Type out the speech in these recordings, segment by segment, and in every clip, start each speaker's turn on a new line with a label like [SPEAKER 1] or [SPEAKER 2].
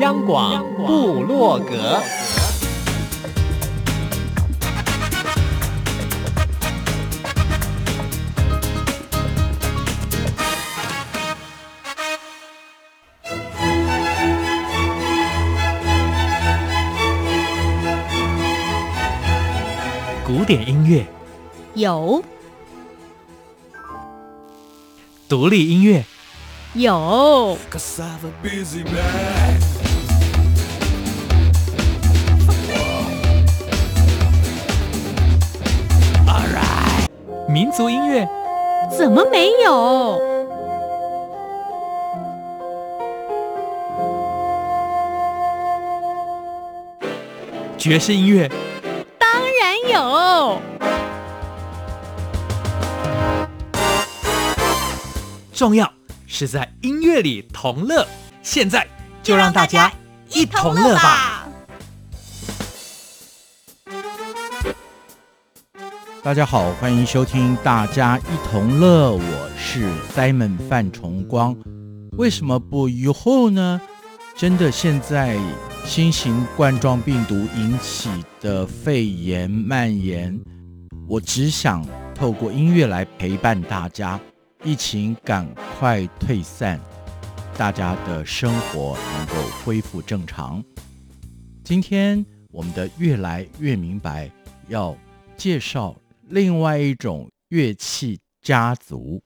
[SPEAKER 1] 央广布洛格，古典音乐。
[SPEAKER 2] 有，
[SPEAKER 1] 独立音乐。
[SPEAKER 2] 有，
[SPEAKER 1] 民族音乐
[SPEAKER 2] 怎么没有？
[SPEAKER 1] 爵士音乐
[SPEAKER 2] 当然有，
[SPEAKER 1] 重要。是在音乐里同乐，现在就让大家一同乐吧！
[SPEAKER 3] 大家好，欢迎收听《大家一同乐》，我是 Simon 范崇光。为什么不以后呢？真的，现在新型冠状病毒引起的肺炎蔓延，我只想透过音乐来陪伴大家。疫情赶快退散，大家的生活能够恢复正常。今天我们的越来越明白要介绍另外一种乐器家族。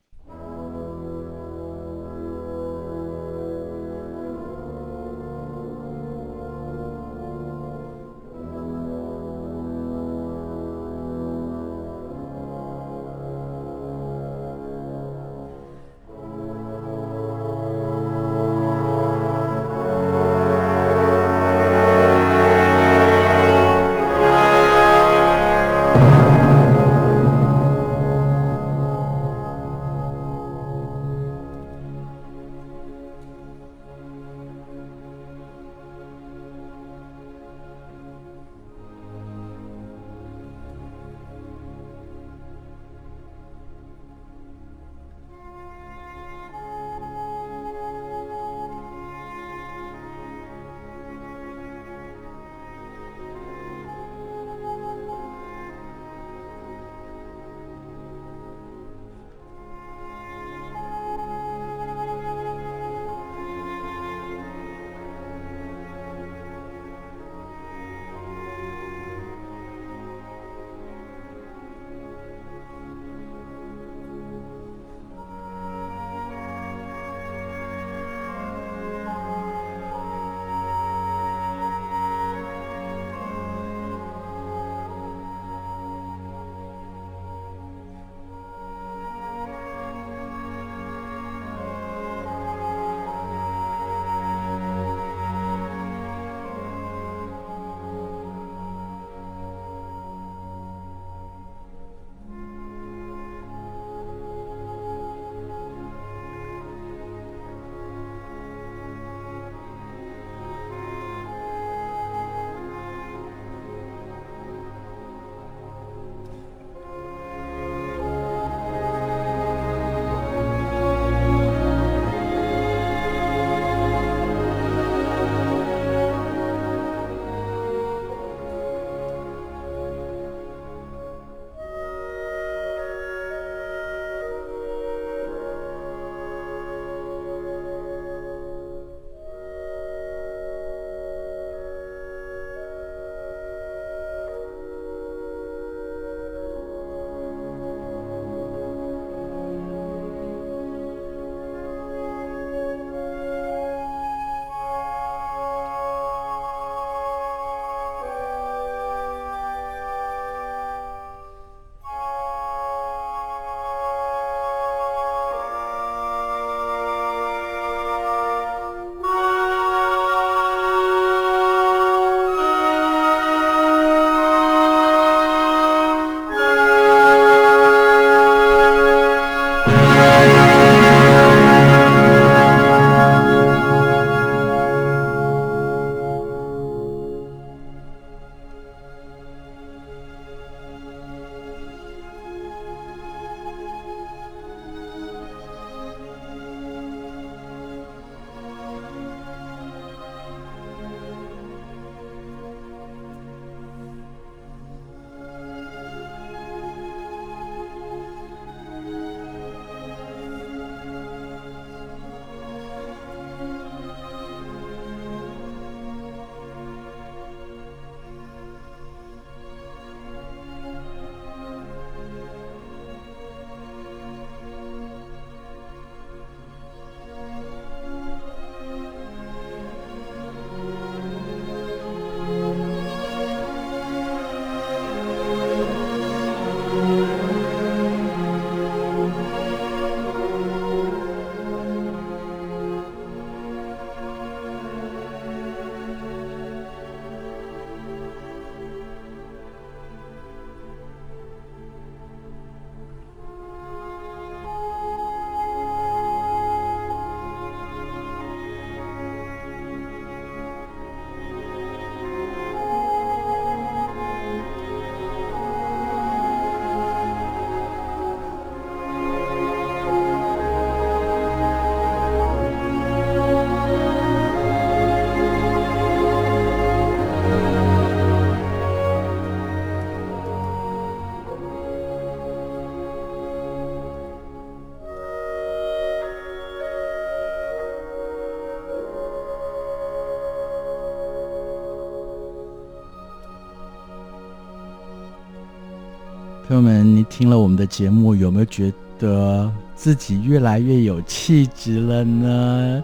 [SPEAKER 3] 朋友们，你听了我们的节目，有没有觉得自己越来越有气质了呢？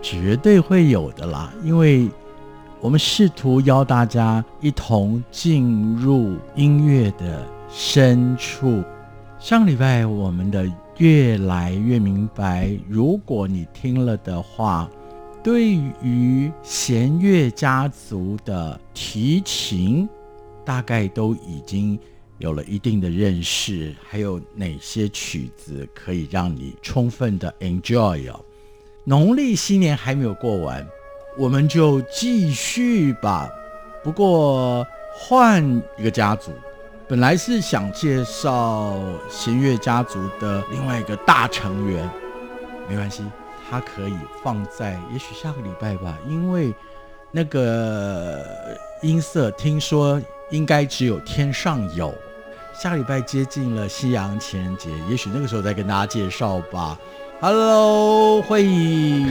[SPEAKER 3] 绝对会有的啦，因为我们试图邀大家一同进入音乐的深处。上礼拜我们的越来越明白，如果你听了的话，对于弦乐家族的提琴，大概都已经。有了一定的认识，还有哪些曲子可以让你充分的 enjoy 哦？农历新年还没有过完，我们就继续吧。不过换一个家族，本来是想介绍弦乐家族的另外一个大成员，没关系，它可以放在也许下个礼拜吧，因为那个音色听说。应该只有天上有。下礼拜接近了西洋情人节，也许那个时候再跟大家介绍吧。Hello，慧仪。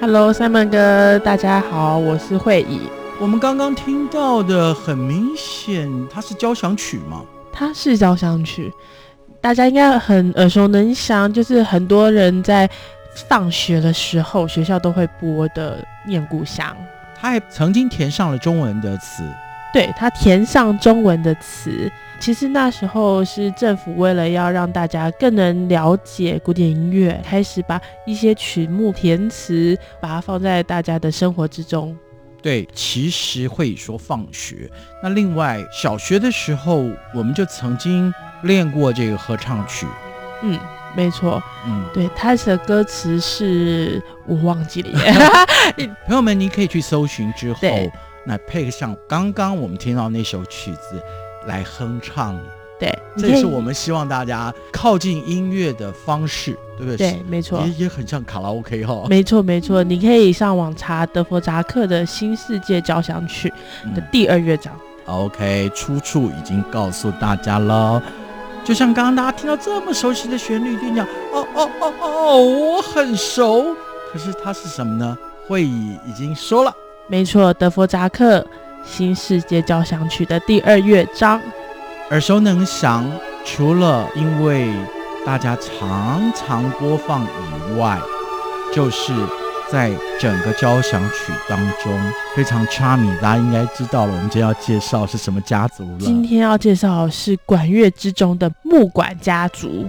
[SPEAKER 4] Hello，Simon 哥，大家好，我是慧仪。
[SPEAKER 3] 我们刚刚听到的，很明显它是交响曲吗？
[SPEAKER 4] 它是交响曲，大家应该很耳熟能详，就是很多人在放学的时候，学校都会播的《念故乡》。
[SPEAKER 3] 他还曾经填上了中文的词。
[SPEAKER 4] 对，他填上中文的词，其实那时候是政府为了要让大家更能了解古典音乐，开始把一些曲目填词，把它放在大家的生活之中。
[SPEAKER 3] 对，其实会说放学。那另外，小学的时候我们就曾经练过这个合唱曲。
[SPEAKER 4] 嗯，没错。嗯，对，他的歌词是我忘记了。
[SPEAKER 3] 朋友们，你可以去搜寻之后。那配上刚刚我们听到那首曲子来哼唱，
[SPEAKER 4] 对，
[SPEAKER 3] 这也是我们希望大家靠近音乐的方式，对不对？
[SPEAKER 4] 对，没错，
[SPEAKER 3] 也也很像卡拉 OK 哈。
[SPEAKER 4] 没错，没错，你可以上网查德弗扎克的《新世界交响曲》的第二乐章。
[SPEAKER 3] 嗯、OK，出处已经告诉大家了。就像刚刚大家听到这么熟悉的旋律，跟你讲，哦哦哦哦，我很熟。可是它是什么呢？会议已经说了。
[SPEAKER 4] 没错，德弗扎克《新世界交响曲》的第二乐章，
[SPEAKER 3] 耳熟能详。除了因为大家常常播放以外，就是在整个交响曲当中非常 charming。大家应该知道了，我们今天要介绍是什么家族了。
[SPEAKER 4] 今天要介绍的是管乐之中的木管家族。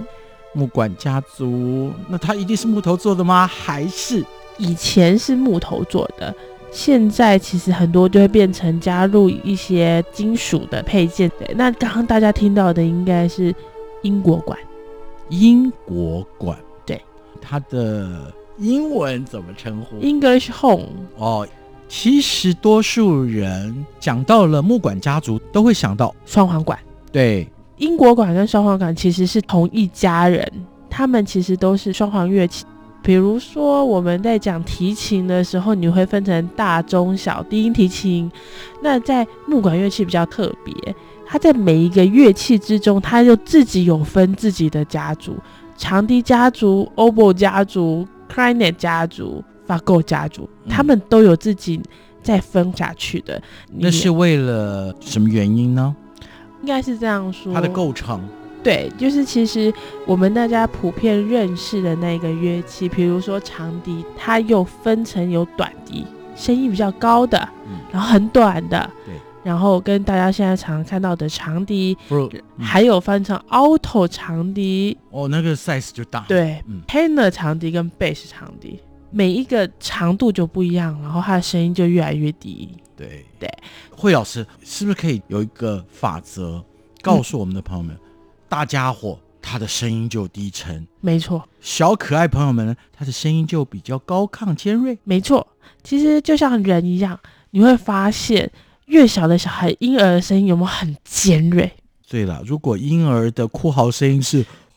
[SPEAKER 3] 木管家族，那它一定是木头做的吗？还是
[SPEAKER 4] 以前是木头做的？现在其实很多就会变成加入一些金属的配件。对，那刚刚大家听到的应该是英国管。
[SPEAKER 3] 英国管，
[SPEAKER 4] 对，
[SPEAKER 3] 它的英文怎么称呼
[SPEAKER 4] ？English Home。
[SPEAKER 3] 哦，其实多数人讲到了木管家族，都会想到
[SPEAKER 4] 双簧管。
[SPEAKER 3] 对，
[SPEAKER 4] 英国管跟双簧管其实是同一家人，他们其实都是双簧乐器。比如说，我们在讲提琴的时候，你会分成大、中、小低音提琴。那在木管乐器比较特别，它在每一个乐器之中，它就自己有分自己的家族：长笛家族、oboe 家族、clarinet 家族、fagot 家族，他们都有自己在分下去的。
[SPEAKER 3] 嗯、那是为了什么原因呢？
[SPEAKER 4] 应该是这样说，
[SPEAKER 3] 它的构成。
[SPEAKER 4] 对，就是其实我们大家普遍认识的那个乐器，比如说长笛，它又分成有短笛，声音比较高的，嗯、然后很短的，
[SPEAKER 3] 对，
[SPEAKER 4] 然后跟大家现在常看到的长笛，
[SPEAKER 3] 嗯、
[SPEAKER 4] 还有翻成 alto 长笛，
[SPEAKER 3] 哦，那个 size 就大，
[SPEAKER 4] 对，嗯，tenor 长笛跟 bass 长笛，每一个长度就不一样，然后它的声音就越来越低，
[SPEAKER 3] 对
[SPEAKER 4] 对。
[SPEAKER 3] 慧老师是不是可以有一个法则，告诉我们的朋友们？嗯大家伙，他的声音就低沉，
[SPEAKER 4] 没错。
[SPEAKER 3] 小可爱朋友们，他的声音就比较高亢尖锐，
[SPEAKER 4] 没错。其实就像人一样，你会发现，越小的小孩婴儿的声音有没有很尖锐？
[SPEAKER 3] 对了，如果婴儿的哭嚎声音是，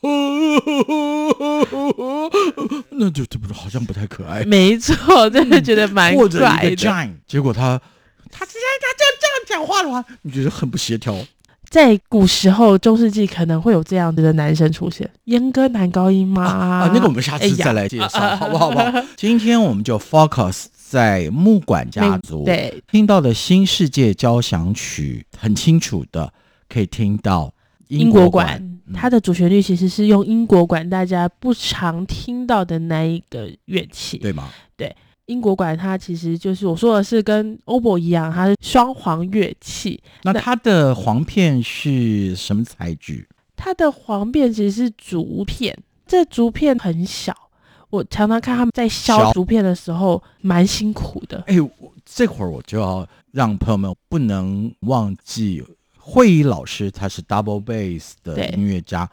[SPEAKER 3] 那就这不是好像不太可爱？
[SPEAKER 4] 没错，真的觉得蛮怪的。
[SPEAKER 3] 或者一个 giant，结果他他他这样这样讲话的话，你觉得很不协调。
[SPEAKER 4] 在古时候，中世纪可能会有这样子的男生出现，阉割男高音吗？
[SPEAKER 3] 啊，啊，那个我们下次再来介绍，哎、好不好？好不好？今天我们就 focus 在木管家族。
[SPEAKER 4] 对，
[SPEAKER 3] 听到的新世界交响曲，很清楚的可以听到
[SPEAKER 4] 英国管，
[SPEAKER 3] 嗯、
[SPEAKER 4] 它的主旋律其实是用英国管，大家不常听到的那一个乐器，
[SPEAKER 3] 对吗？
[SPEAKER 4] 对，英国管它其实就是我说的是跟 oboe 一样，它是双簧乐器。
[SPEAKER 3] 那它的簧片是什么材质？
[SPEAKER 4] 它的簧片其实是竹片，这竹片很小，我常常看他们在削竹片的时候蛮辛苦的。
[SPEAKER 3] 哎，这会儿我就要让朋友们不能忘记。慧仪老师他是 double bass 的音乐家，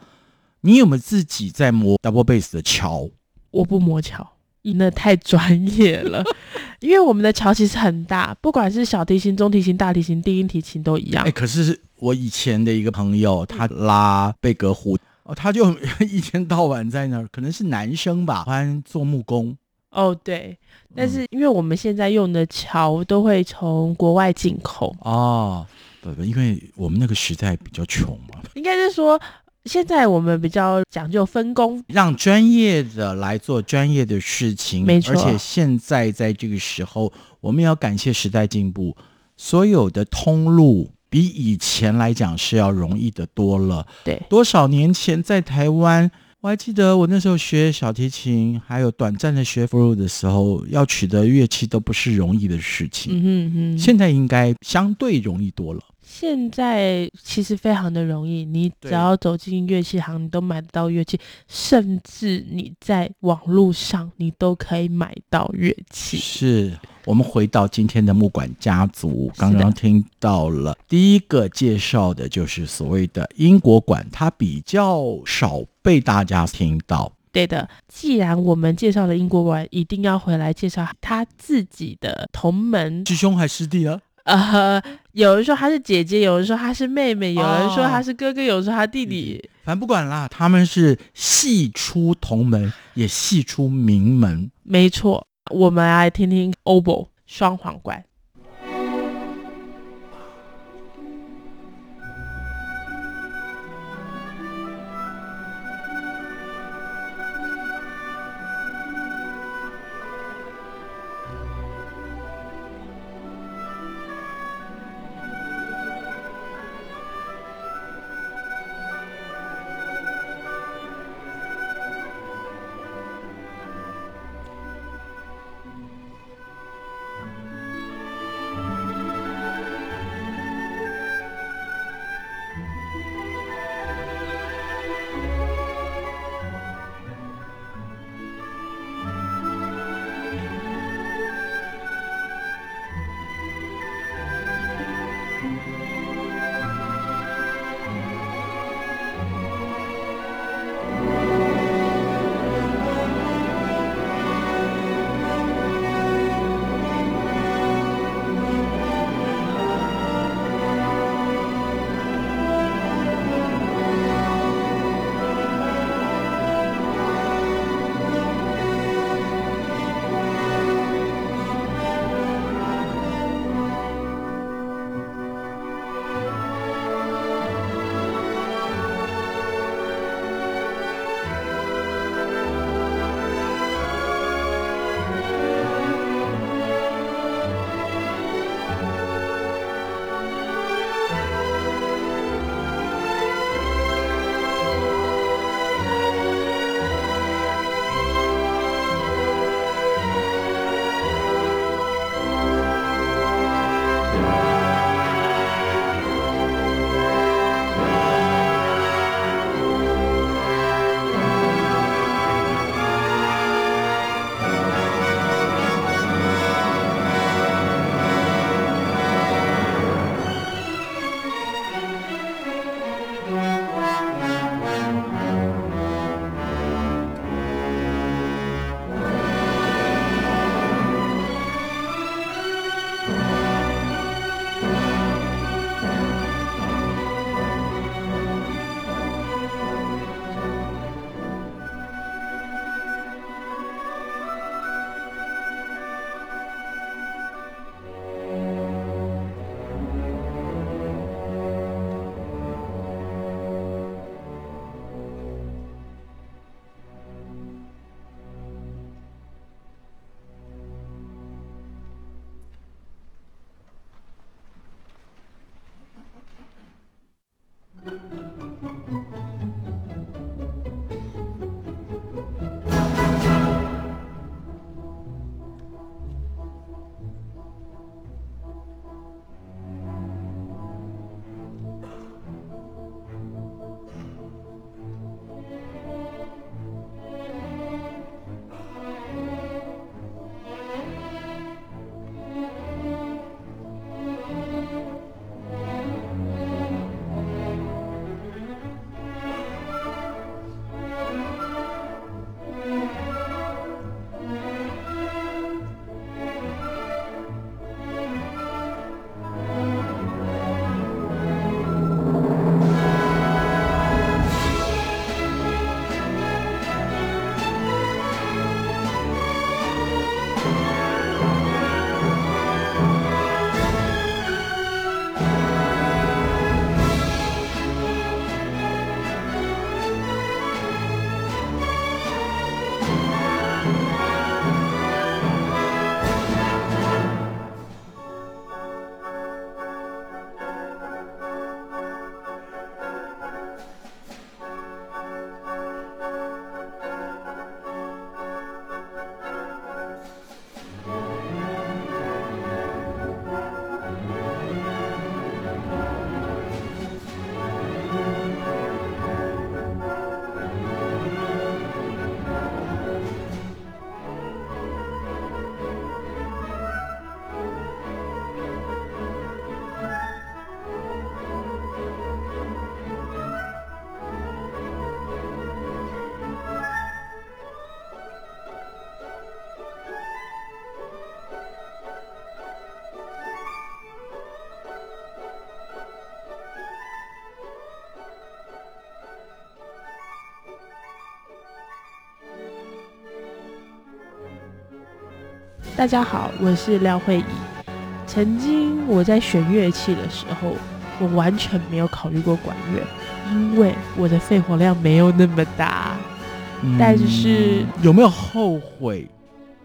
[SPEAKER 3] 你有没有自己在磨 double bass 的桥？
[SPEAKER 4] 我不磨桥，那太专业了。因为我们的桥其实很大，不管是小提琴、中提琴、大提琴、低音提琴都一样。
[SPEAKER 3] 哎，可是我以前的一个朋友，他拉贝格胡，哦，他就 一天到晚在那儿，可能是男生吧，喜欢做木工。
[SPEAKER 4] 哦，对，但是因为我们现在用的桥都会从国外进口
[SPEAKER 3] 哦。不不，因为我们那个时代比较穷嘛，
[SPEAKER 4] 应该是说现在我们比较讲究分工，
[SPEAKER 3] 让专业的来做专业的事情。
[SPEAKER 4] 没错，
[SPEAKER 3] 而且现在在这个时候，我们要感谢时代进步，所有的通路比以前来讲是要容易的多了。
[SPEAKER 4] 对，
[SPEAKER 3] 多少年前在台湾，我还记得我那时候学小提琴，还有短暂的学 flute 的时候，要取得乐器都不是容易的事情。
[SPEAKER 4] 嗯哼哼，
[SPEAKER 3] 现在应该相对容易多了。
[SPEAKER 4] 现在其实非常的容易，你只要走进乐器行，你都买得到乐器，甚至你在网络上你都可以买到乐器。
[SPEAKER 3] 是我们回到今天的木管家族，刚刚听到了第一个介绍的就是所谓的英国管，它比较少被大家听到。
[SPEAKER 4] 对的，既然我们介绍了英国管，一定要回来介绍他自己的同门
[SPEAKER 3] 师兄还师弟啊。
[SPEAKER 4] 呃，有人说她是姐姐，有人说她是妹妹，有人说她是哥哥，有人说她弟弟。
[SPEAKER 3] 反正不管啦，他们是系出同门，也系出名门。
[SPEAKER 4] 没错，我们来听听 oboe 双簧管。大家好，我是廖慧怡。曾经我在选乐器的时候，我完全没有考虑过管乐，因为我的肺活量没有那么大。嗯、但是
[SPEAKER 3] 有没有后悔？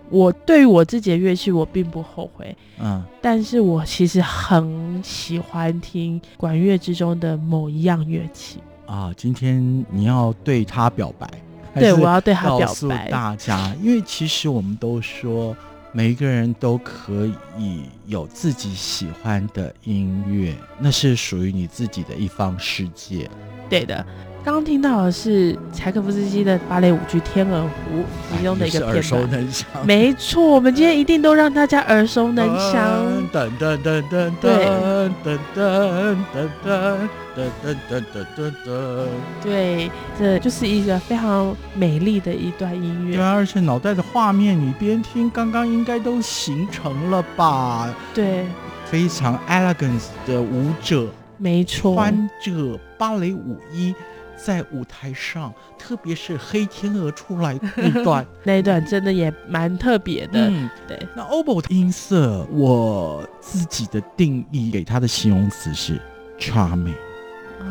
[SPEAKER 4] 我对于我自己的乐器，我并不后悔。
[SPEAKER 3] 嗯，
[SPEAKER 4] 但是我其实很喜欢听管乐之中的某一样乐器
[SPEAKER 3] 啊。今天你要对他表白？
[SPEAKER 4] 对，我要对他表白。告
[SPEAKER 3] 诉大家，因为其实我们都说，每一个人都可以有自己喜欢的音乐，那是属于你自己的一方世界。
[SPEAKER 4] 对的。刚刚听到的是柴可夫斯基的芭蕾舞剧《天鹅湖》其中的一个片段，耳
[SPEAKER 3] 熟能详。
[SPEAKER 4] 没错，我们今天一定都让大家耳熟能详。
[SPEAKER 3] 噔噔噔噔噔噔噔噔噔噔噔噔噔。
[SPEAKER 4] 对，这就是一个非常美丽的一段音乐。
[SPEAKER 3] 对啊，而且脑袋的画面，你边听，刚刚应该都形成了吧？
[SPEAKER 4] 对，
[SPEAKER 3] 非常 elegant 的舞者，
[SPEAKER 4] 没错，
[SPEAKER 3] 穿着芭蕾舞衣。在舞台上，特别是黑天鹅出来那一段，
[SPEAKER 4] 那一段真的也蛮特别的。嗯，对。
[SPEAKER 3] 那 oboe 的音色，我自己的定义给它的形容词是 charming，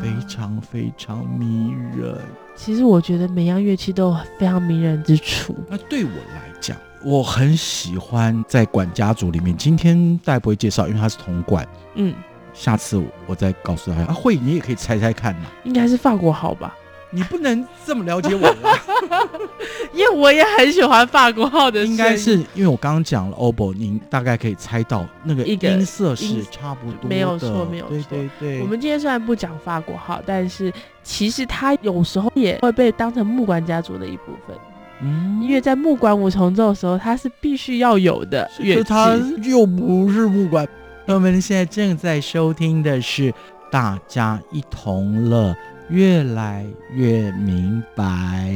[SPEAKER 3] 非常非常迷人。
[SPEAKER 4] 其实我觉得每样乐器都有非常迷人之处。
[SPEAKER 3] 那对我来讲，我很喜欢在管家族里面。今天大家不会介绍，因为他是铜管。
[SPEAKER 4] 嗯。
[SPEAKER 3] 下次我再告诉他啊，会你也可以猜猜看嘛，
[SPEAKER 4] 应该是法国号吧？
[SPEAKER 3] 你不能这么了解我了，
[SPEAKER 4] 因为我也很喜欢法国号的。
[SPEAKER 3] 应该是因为我刚刚讲了 oboe，您大概可以猜到那个音色是差不多的，
[SPEAKER 4] 没有错，没有错。对对对。我们今天虽然不讲法国号，但是其实它有时候也会被当成木管家族的一部分。嗯，因为在木管五重奏的时候，它是必须要有的乐器，
[SPEAKER 3] 它又不是木管。我们现在正在收听的是《大家一同乐》，越来越明白。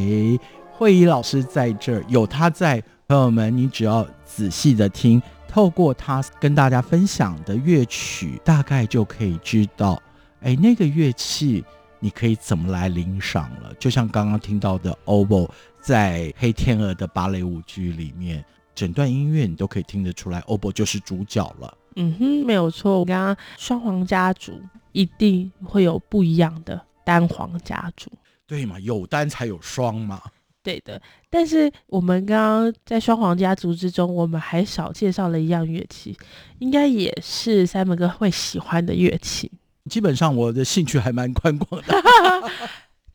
[SPEAKER 3] 慧仪老师在这儿，有他在，朋友们，你只要仔细的听，透过他跟大家分享的乐曲，大概就可以知道，哎，那个乐器你可以怎么来领赏了。就像刚刚听到的 o b o 在黑天鹅的芭蕾舞剧里面，整段音乐你都可以听得出来 o b o 就是主角了。
[SPEAKER 4] 嗯哼，没有错。我刚刚双簧家族一定会有不一样的单簧家族，
[SPEAKER 3] 对嘛？有单才有双嘛。
[SPEAKER 4] 对的。但是我们刚刚在双簧家族之中，我们还少介绍了一样乐器，应该也是 Simon 哥会喜欢的乐器。
[SPEAKER 3] 基本上我的兴趣还蛮宽广的。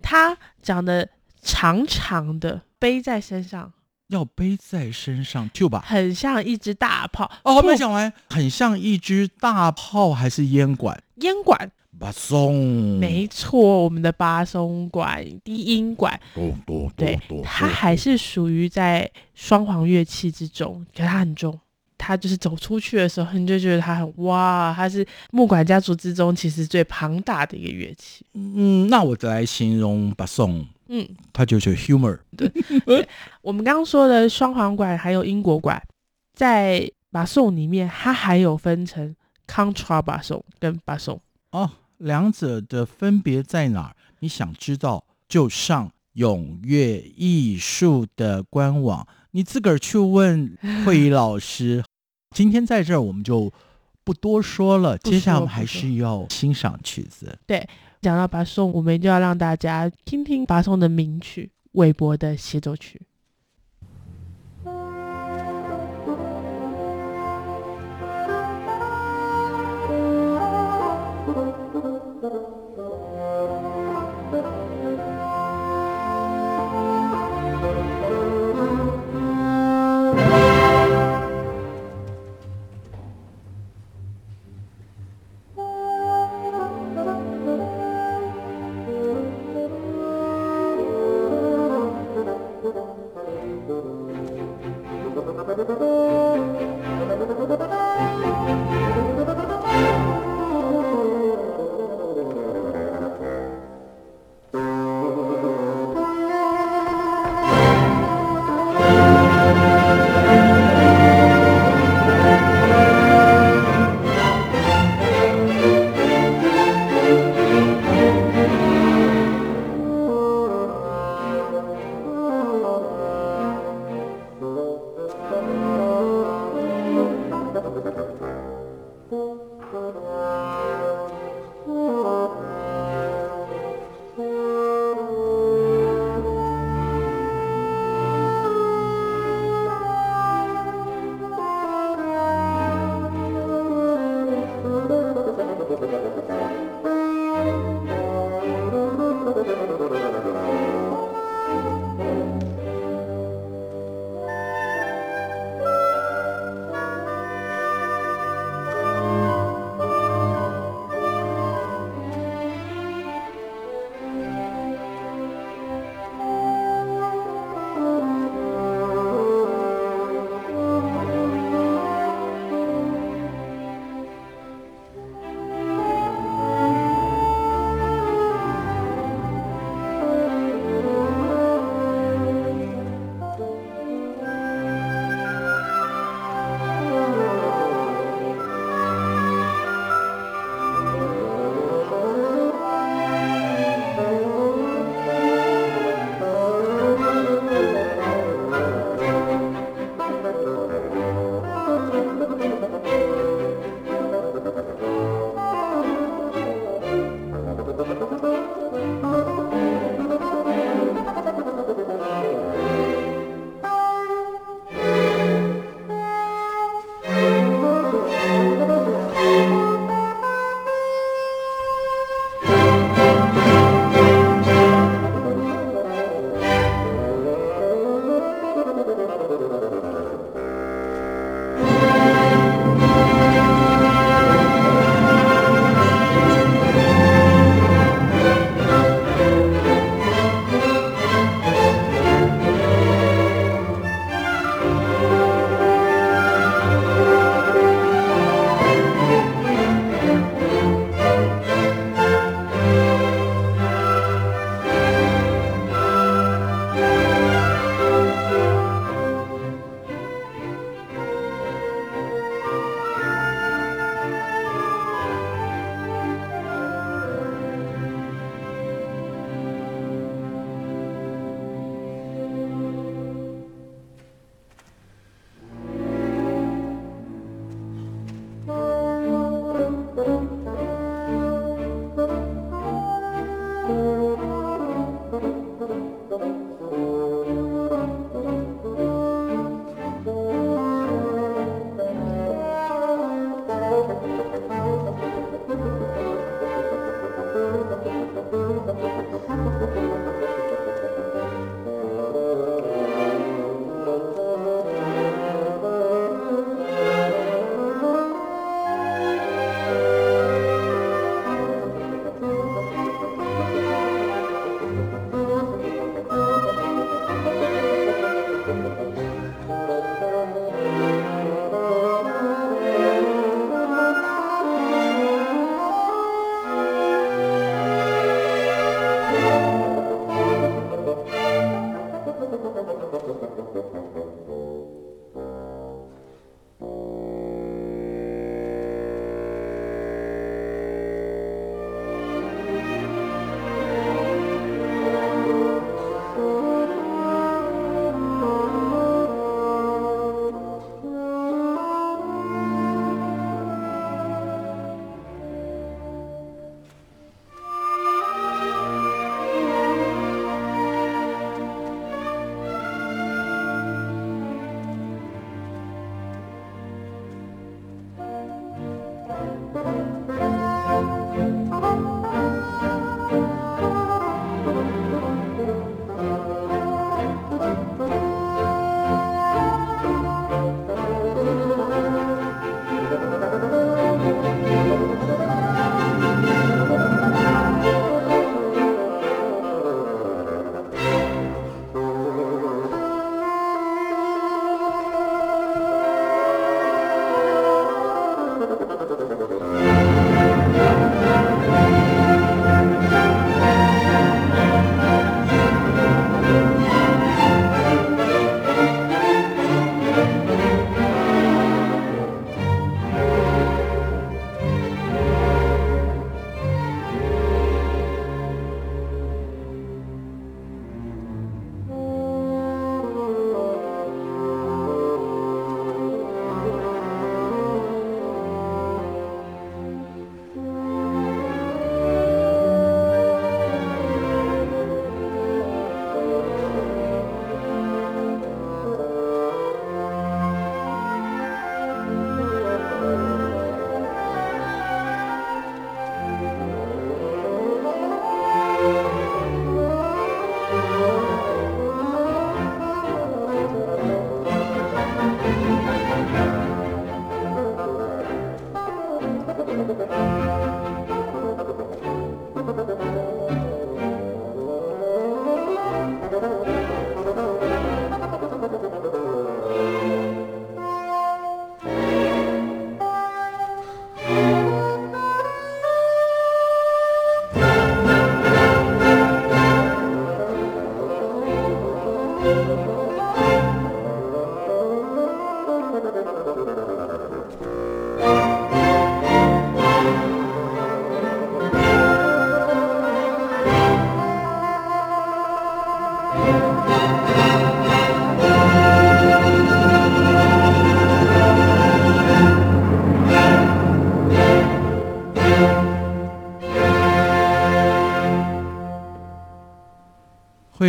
[SPEAKER 4] 它长得长长的，背在身上。
[SPEAKER 3] 要背在身上，tuba
[SPEAKER 4] 很像一只大炮
[SPEAKER 3] 哦。还没讲完，很像一只大炮还是烟管？
[SPEAKER 4] 烟管，
[SPEAKER 3] 巴松，
[SPEAKER 4] 没错，我们的巴松管，低音管，
[SPEAKER 3] 多多
[SPEAKER 4] 对，它还是属于在双簧乐器之中，可是它很重，它就是走出去的时候，你就觉得它很哇，它是木管家族之中其实最庞大的一个乐器。
[SPEAKER 3] 嗯，那我再来形容巴松。
[SPEAKER 4] 嗯，
[SPEAKER 3] 它就是 humor。
[SPEAKER 4] 对，对我们刚刚说的双簧管还有英国管，在巴松里面，它还有分成 contra 把送跟把送。
[SPEAKER 3] 哦，两者的分别在哪儿？你想知道，就上永乐艺术的官网，你自个儿去问 慧仪老师。今天在这儿，我们就不多说了。接下来我们还是要欣赏曲子。
[SPEAKER 4] 对。讲到巴松，我们就要让大家听听巴松的名曲《韦伯的协奏曲》。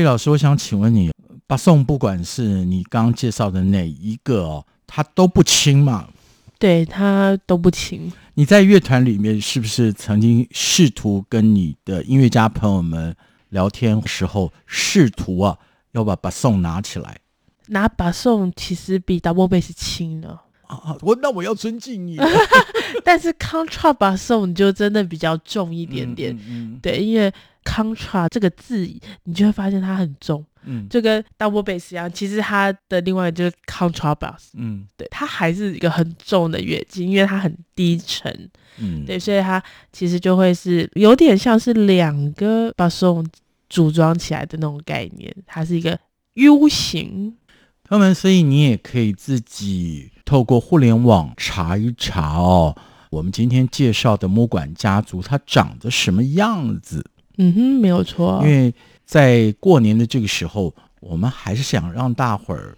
[SPEAKER 3] 老师，我想请问你，巴颂不管是你刚刚介绍的哪一个哦，它都不轻嘛？
[SPEAKER 4] 对，它都不轻。
[SPEAKER 3] 你在乐团里面是不是曾经试图跟你的音乐家朋友们聊天时候，试图啊要把巴颂拿起来？
[SPEAKER 4] 拿巴颂其实比 double bass 轻的。
[SPEAKER 3] 啊，我那我要尊敬你。
[SPEAKER 4] 但是 contra 巴颂就真的比较重一点点。嗯，嗯，嗯对，因为 contra 这个字，你就会发现它很重。嗯，就跟 double bass 一样，其实它的另外就是 contra bass。嗯，对，它还是一个很重的乐器，因为它很低沉。嗯，对，所以它其实就会是有点像是两个巴颂组装起来的那种概念，它是一个 U 型。
[SPEAKER 3] 朋友们，所以你也可以自己透过互联网查一查哦，我们今天介绍的木管家族它长得什么样子？
[SPEAKER 4] 嗯哼，没有错。
[SPEAKER 3] 因为在过年的这个时候，我们还是想让大伙儿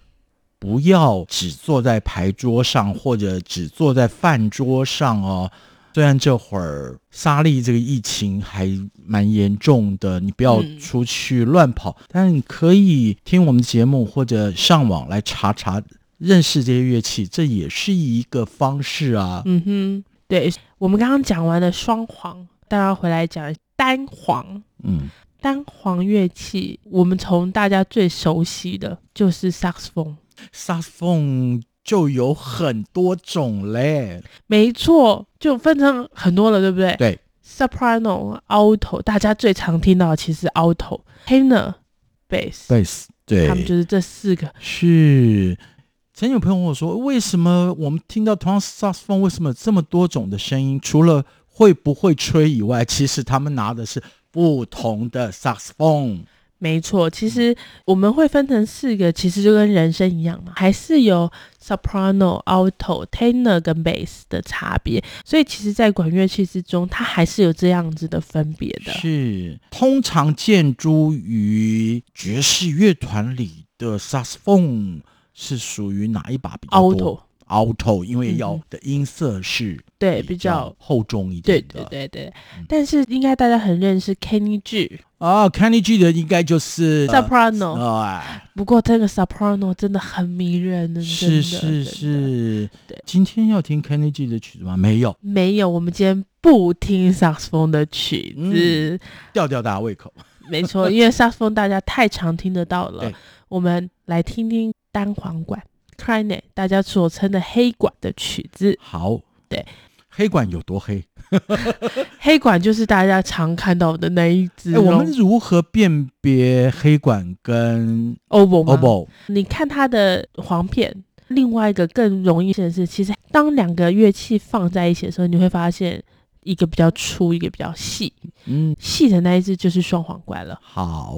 [SPEAKER 3] 不要只坐在牌桌上，或者只坐在饭桌上哦。虽然这会儿沙利这个疫情还蛮严重的，你不要出去乱跑，嗯、但是你可以听我们的节目或者上网来查查，认识这些乐器，这也是一个方式啊。
[SPEAKER 4] 嗯哼，对，我们刚刚讲完了双簧，大家回来讲单簧。嗯，单簧乐器，我们从大家最熟悉的就是萨克斯风，
[SPEAKER 3] 萨克斯风。就有很多种嘞，
[SPEAKER 4] 没错，就分成很多了，对不对？
[SPEAKER 3] 对
[SPEAKER 4] ，soprano、alto，大家最常听到的其实 alto、tenor、bass、
[SPEAKER 3] bass，对，
[SPEAKER 4] 他们就是这四个。
[SPEAKER 3] 是，曾经有朋友问我说，为什么我们听到同样萨克斯风，为什么这么多种的声音？除了会不会吹以外，其实他们拿的是不同的萨克斯风。
[SPEAKER 4] 没错，其实我们会分成四个，其实就跟人声一样嘛，还是有 soprano、alto、tenor 跟 bass 的差别。所以其实，在管乐器之中，它还是有这样子的分别的。
[SPEAKER 3] 是，通常见诸于爵士乐团里的萨克斯风是属于哪一把比较多？alto。alto，因为要的音色是
[SPEAKER 4] 对比较
[SPEAKER 3] 厚重一点的，
[SPEAKER 4] 对对对对。但是应该大家很认识 Kenny G
[SPEAKER 3] 啊，Kenny G 的应该就是
[SPEAKER 4] soprano。不过这个 soprano 真的很迷人的，
[SPEAKER 3] 是是是。对，今天要听 Kenny G 的曲子吗？没有，
[SPEAKER 4] 没有。我们今天不听萨克斯风的曲子，
[SPEAKER 3] 吊吊大家胃口。
[SPEAKER 4] 没错，因为萨克斯风大家太常听得到了。我们来听听单簧管。Clarinet 大家所称的黑管的曲子，
[SPEAKER 3] 好，
[SPEAKER 4] 对，
[SPEAKER 3] 黑管有多黑？
[SPEAKER 4] 黑管就是大家常看到的那一只。
[SPEAKER 3] 我们如何辨别黑管跟
[SPEAKER 4] oboe？oboe，你看它的簧片。另外一个更容易显示，其实当两个乐器放在一起的时候，你会发现一个比较粗，一个比较细。嗯，细的那一只就是双簧管了。
[SPEAKER 3] 好。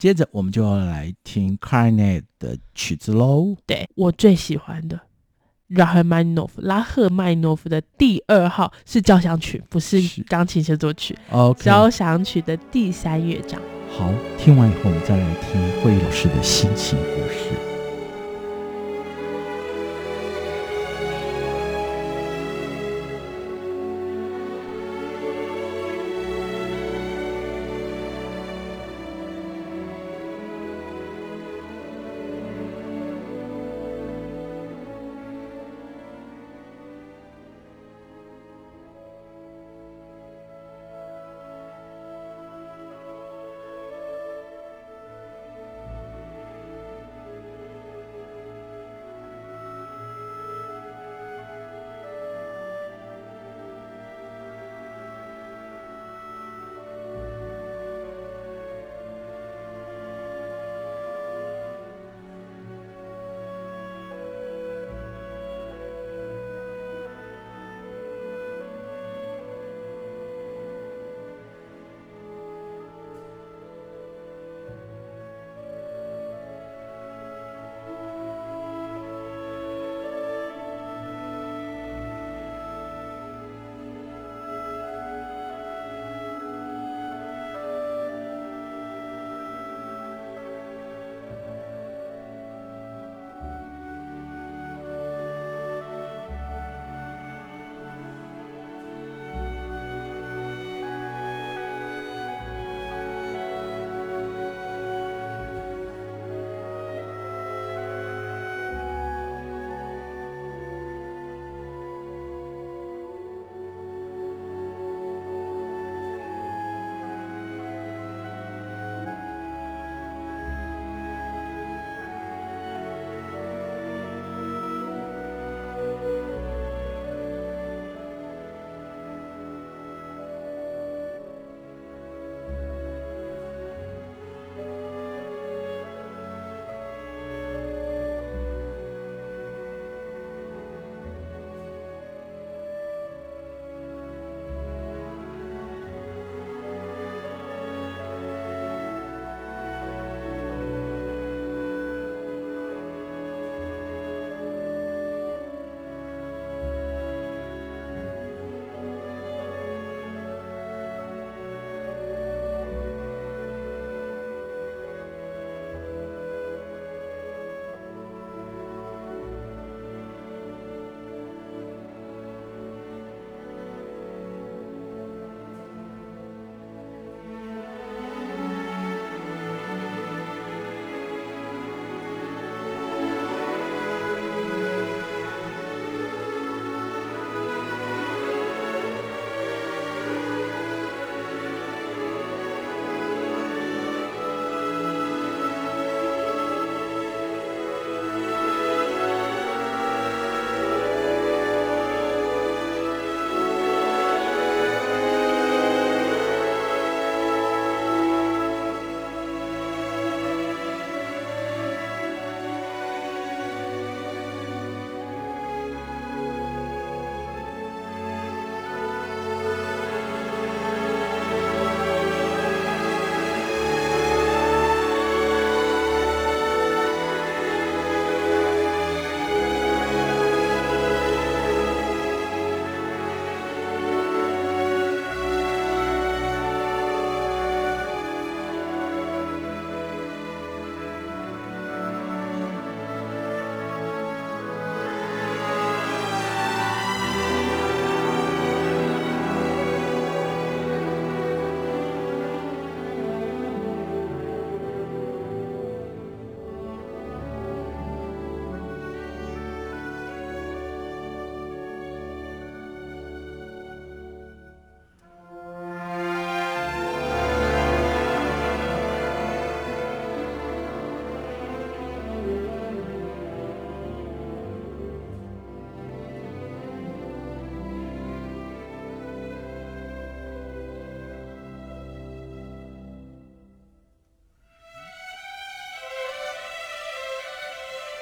[SPEAKER 3] 接着我们就要来听 Clarinet 的曲子喽。
[SPEAKER 4] 对，我最喜欢的拉赫曼诺夫，拉赫曼诺夫的第二号是交响曲，不是钢琴协奏曲。
[SPEAKER 3] OK，
[SPEAKER 4] 交响曲的第三乐章。
[SPEAKER 3] 好，听完以后我们再来听惠老师的心情故事。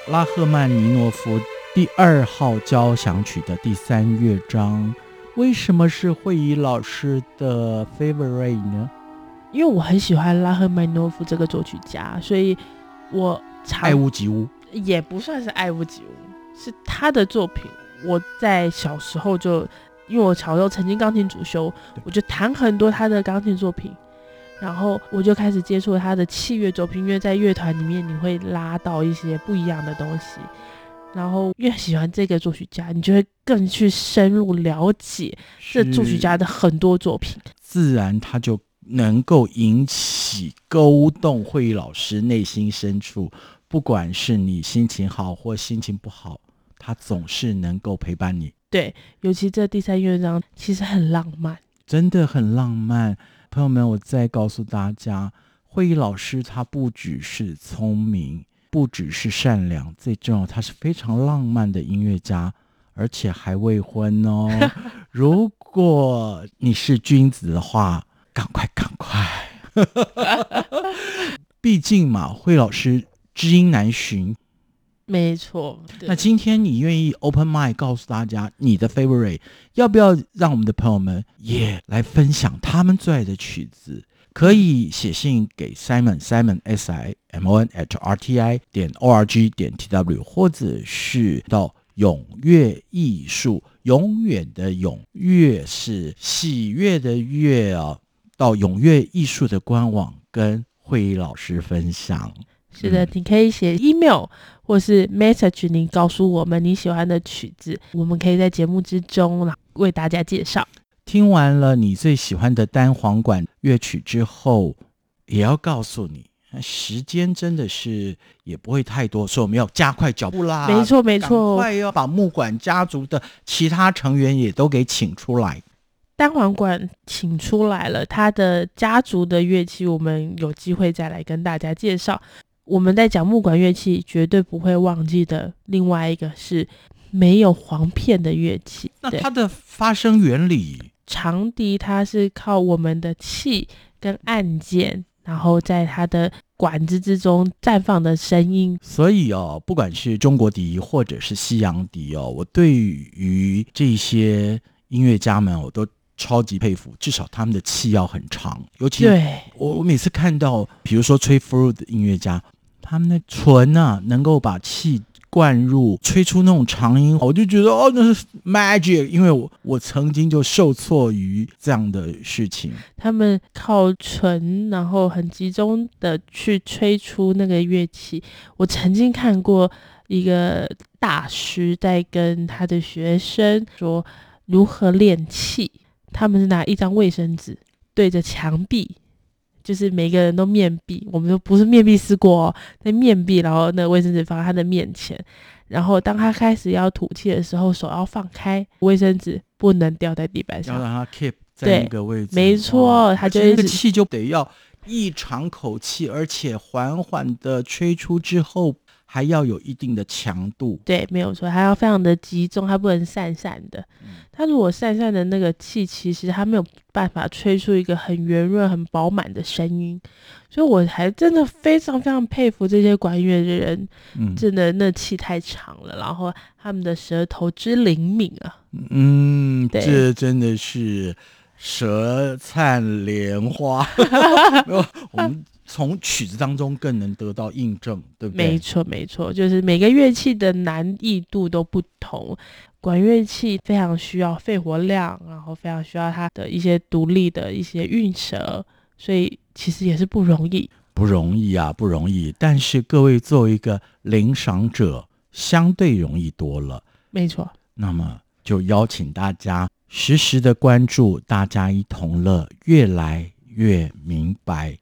[SPEAKER 3] 拉赫曼尼诺夫第二号交响曲的第三乐章。为什么是慧仪老师的 favorite 呢？
[SPEAKER 4] 因为我很喜欢拉赫曼尼诺夫这个作曲家，所以我
[SPEAKER 3] 爱屋及乌，
[SPEAKER 4] 也不算是爱屋及乌，是他的作品。我在小时候就，因为我小时候曾经钢琴主修，我就弹很多他的钢琴作品，然后我就开始接触他的器乐作品，因为在乐团里面你会拉到一些不一样的东西，然后越喜欢这个作曲家，你就会更去深入了解这作曲家的很多作品，
[SPEAKER 3] 自然他就能够引起勾动会议老师内心深处，不管是你心情好或心情不好。他总是能够陪伴你，
[SPEAKER 4] 对，尤其这第三乐章其实很浪漫，
[SPEAKER 3] 真的很浪漫。朋友们，我再告诉大家，慧仪老师他不只是聪明，不只是善良，最重要，他是非常浪漫的音乐家，而且还未婚哦。如果你是君子的话，赶快赶快，毕竟嘛，慧老师知音难寻。
[SPEAKER 4] 没错，
[SPEAKER 3] 那今天你愿意 open mind 告诉大家你的 favorite，要不要让我们的朋友们也来分享他们最爱的曲子？可以写信给 Simon Simon S I M O N at R T I 点 O R G 点 T W，或者是到踊跃艺术，永远的踊跃是喜悦的悦啊，到踊跃艺术的官网跟慧仪老师分享。
[SPEAKER 4] 是的，你可以写 email 或是 message，你告诉我们你喜欢的曲子，我们可以在节目之中为大家介绍。
[SPEAKER 3] 听完了你最喜欢的单簧管乐曲之后，也要告诉你，时间真的是也不会太多，所以我们要加快脚步啦。
[SPEAKER 4] 没错，没错，
[SPEAKER 3] 快要把木管家族的其他成员也都给请出来。
[SPEAKER 4] 单簧管请出来了，他的家族的乐器，我们有机会再来跟大家介绍。我们在讲木管乐器，绝对不会忘记的。另外一个是没有簧片的乐器。
[SPEAKER 3] 那它的发声原理，
[SPEAKER 4] 长笛它是靠我们的气跟按键，然后在它的管子之中绽放的声音。
[SPEAKER 3] 所以哦，不管是中国笛或者是西洋笛哦，我对于这些音乐家们，我都超级佩服。至少他们的气要很长，尤其对我我每次看到，比如说吹 flute 的音乐家。他们的唇啊，能够把气灌入，吹出那种长音，我就觉得哦，那是 magic。因为我我曾经就受挫于这样的事情。
[SPEAKER 4] 他们靠唇，然后很集中的去吹出那个乐器。我曾经看过一个大师在跟他的学生说如何练气，他们是拿一张卫生纸对着墙壁。就是每个人都面壁，我们都不是面壁思过哦，在面壁，然后那个卫生纸放在他的面前，然后当他开始要吐气的时候，手要放开，卫生纸不能掉在地板上，
[SPEAKER 3] 要让他 keep 在那个位置。
[SPEAKER 4] 没错，他就这个
[SPEAKER 3] 气就得要一长口气，而且缓缓的吹出之后。还要有一定的强度，
[SPEAKER 4] 对，没有错，还要非常的集中，它不能散散的。它、嗯、如果散散的那个气，其实它没有办法吹出一个很圆润、很饱满的声音。所以我还真的非常非常佩服这些管乐的人，嗯、真的那气太长了，然后他们的舌头之灵敏啊，
[SPEAKER 3] 嗯，对这真的是舌灿莲花。我们。从曲子当中更能得到印证，对不对？
[SPEAKER 4] 没错，没错，就是每个乐器的难易度都不同。管乐器非常需要肺活量，然后非常需要它的一些独立的一些韵舌，所以其实也是不容易，
[SPEAKER 3] 不容易啊，不容易。但是各位作为一个领赏者，相对容易多了。
[SPEAKER 4] 没错。
[SPEAKER 3] 那么就邀请大家时时的关注，大家一同乐，越来越明白。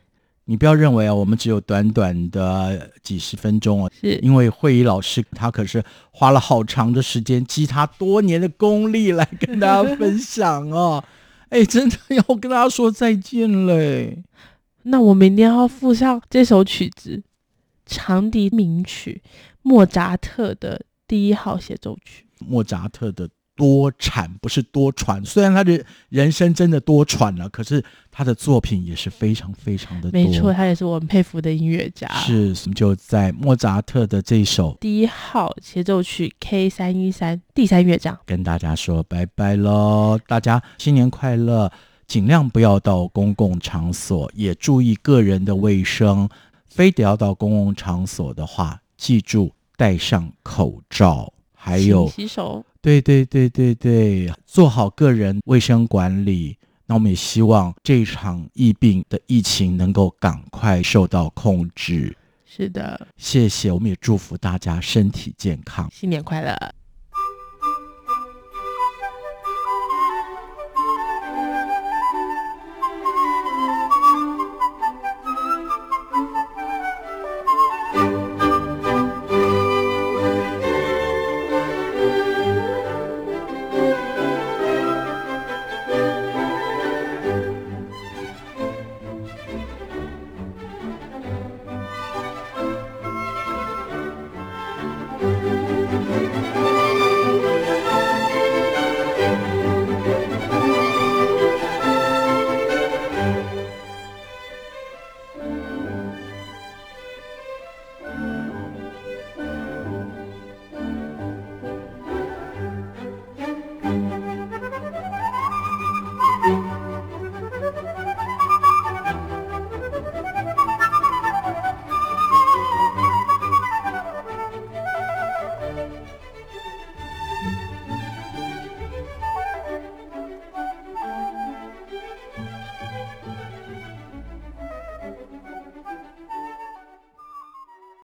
[SPEAKER 3] 你不要认为啊，我们只有短短的几十分钟啊，
[SPEAKER 4] 是
[SPEAKER 3] 因为慧仪老师他可是花了好长的时间，积他多年的功力来跟大家分享哦。哎，真的要跟大家说再见嘞。
[SPEAKER 4] 那我明天要附上这首曲子，长笛名曲，莫扎特的第一号协奏曲。
[SPEAKER 3] 莫扎特的多产，不是多传。虽然他的人生真的多传了，可是他的作品也是非常非常的多。
[SPEAKER 4] 没错，他也是我很佩服的音乐家。
[SPEAKER 3] 是，就在莫扎特的这一首
[SPEAKER 4] 第一号协奏曲 K 三一三第三乐章，
[SPEAKER 3] 跟大家说拜拜喽！大家新年快乐，尽量不要到公共场所，也注意个人的卫生。非得要到公共场所的话，记住戴上口罩。还有
[SPEAKER 4] 洗手，
[SPEAKER 3] 对对对对对，做好个人卫生管理。那我们也希望这场疫病的疫情能够赶快受到控制。
[SPEAKER 4] 是的，
[SPEAKER 3] 谢谢，我们也祝福大家身体健康，
[SPEAKER 4] 新年快乐。